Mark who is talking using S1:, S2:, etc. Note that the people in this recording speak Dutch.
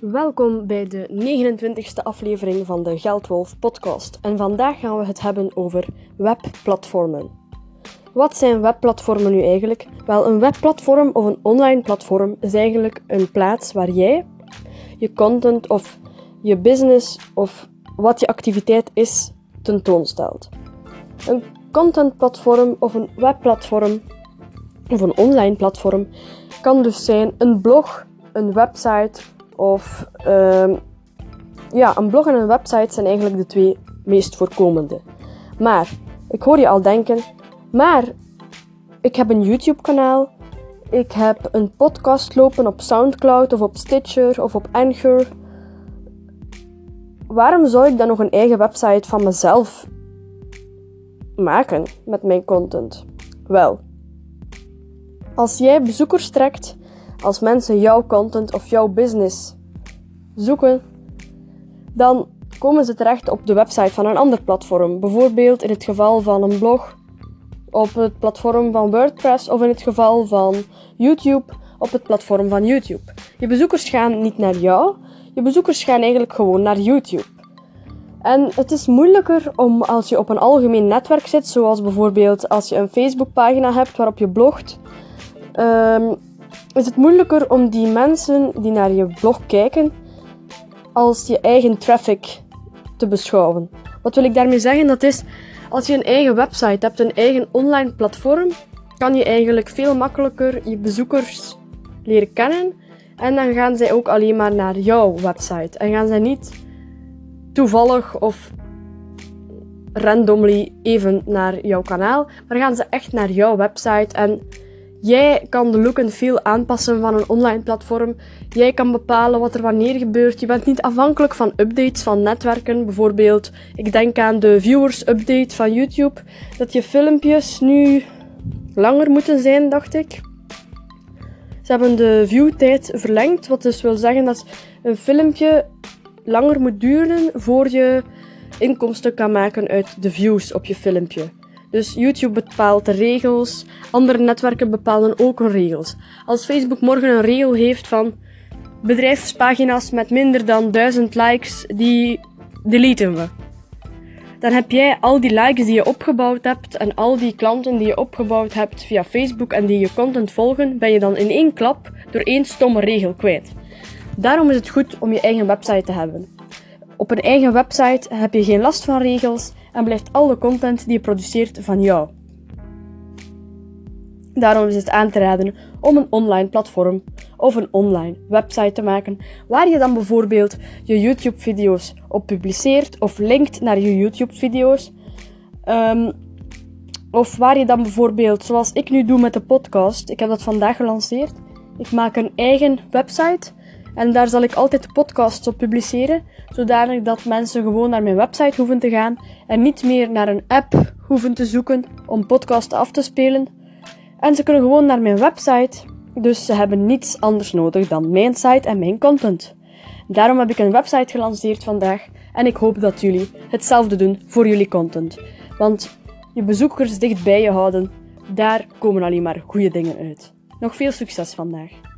S1: Welkom bij de 29e aflevering van de Geldwolf podcast. En vandaag gaan we het hebben over webplatformen. Wat zijn webplatformen nu eigenlijk? Wel, een webplatform of een online platform is eigenlijk een plaats waar jij je content of je business of wat je activiteit is tentoonstelt. Een contentplatform of een webplatform of een online platform kan dus zijn een blog, een website of ehm, ja, een blog en een website zijn eigenlijk de twee meest voorkomende. Maar ik hoor je al denken, maar ik heb een YouTube-kanaal, ik heb een podcast lopen op SoundCloud of op Stitcher of op Anchor. Waarom zou ik dan nog een eigen website van mezelf maken met mijn content? Wel, als jij bezoekers trekt, als mensen jouw content of jouw business zoeken, dan komen ze terecht op de website van een ander platform. Bijvoorbeeld in het geval van een blog op het platform van WordPress of in het geval van YouTube op het platform van YouTube. Je bezoekers gaan niet naar jou, je bezoekers gaan eigenlijk gewoon naar YouTube. En het is moeilijker om als je op een algemeen netwerk zit, zoals bijvoorbeeld als je een Facebookpagina hebt waarop je blogt, um, is het moeilijker om die mensen die naar je blog kijken als je eigen traffic te beschouwen. Wat wil ik daarmee zeggen? Dat is als je een eigen website hebt, een eigen online platform, kan je eigenlijk veel makkelijker je bezoekers leren kennen. En dan gaan zij ook alleen maar naar jouw website. En gaan zij niet toevallig of randomly even naar jouw kanaal, maar gaan ze echt naar jouw website en Jij kan de look en feel aanpassen van een online platform. Jij kan bepalen wat er wanneer gebeurt. Je bent niet afhankelijk van updates van netwerken. Bijvoorbeeld, ik denk aan de viewers update van YouTube. Dat je filmpjes nu langer moeten zijn, dacht ik. Ze hebben de viewtijd verlengd, wat dus wil zeggen dat een filmpje langer moet duren voor je inkomsten kan maken uit de views op je filmpje. Dus YouTube bepaalt de regels, andere netwerken bepalen ook hun regels. Als Facebook morgen een regel heeft van bedrijfspagina's met minder dan 1000 likes, die deleten we. Dan heb jij al die likes die je opgebouwd hebt en al die klanten die je opgebouwd hebt via Facebook en die je content volgen, ben je dan in één klap door één stomme regel kwijt. Daarom is het goed om je eigen website te hebben. Op een eigen website heb je geen last van regels en blijft alle content die je produceert van jou. Daarom is het aan te raden om een online platform of een online website te maken waar je dan bijvoorbeeld je YouTube-video's op publiceert of linkt naar je YouTube-video's. Um, of waar je dan bijvoorbeeld, zoals ik nu doe met de podcast, ik heb dat vandaag gelanceerd. Ik maak een eigen website en daar zal ik altijd podcasts op publiceren, zodanig dat mensen gewoon naar mijn website hoeven te gaan en niet meer naar een app hoeven te zoeken om podcasts af te spelen. En ze kunnen gewoon naar mijn website, dus ze hebben niets anders nodig dan mijn site en mijn content. Daarom heb ik een website gelanceerd vandaag en ik hoop dat jullie hetzelfde doen voor jullie content. Want je bezoekers dicht bij je houden, daar komen alleen maar goede dingen uit. Nog veel succes vandaag.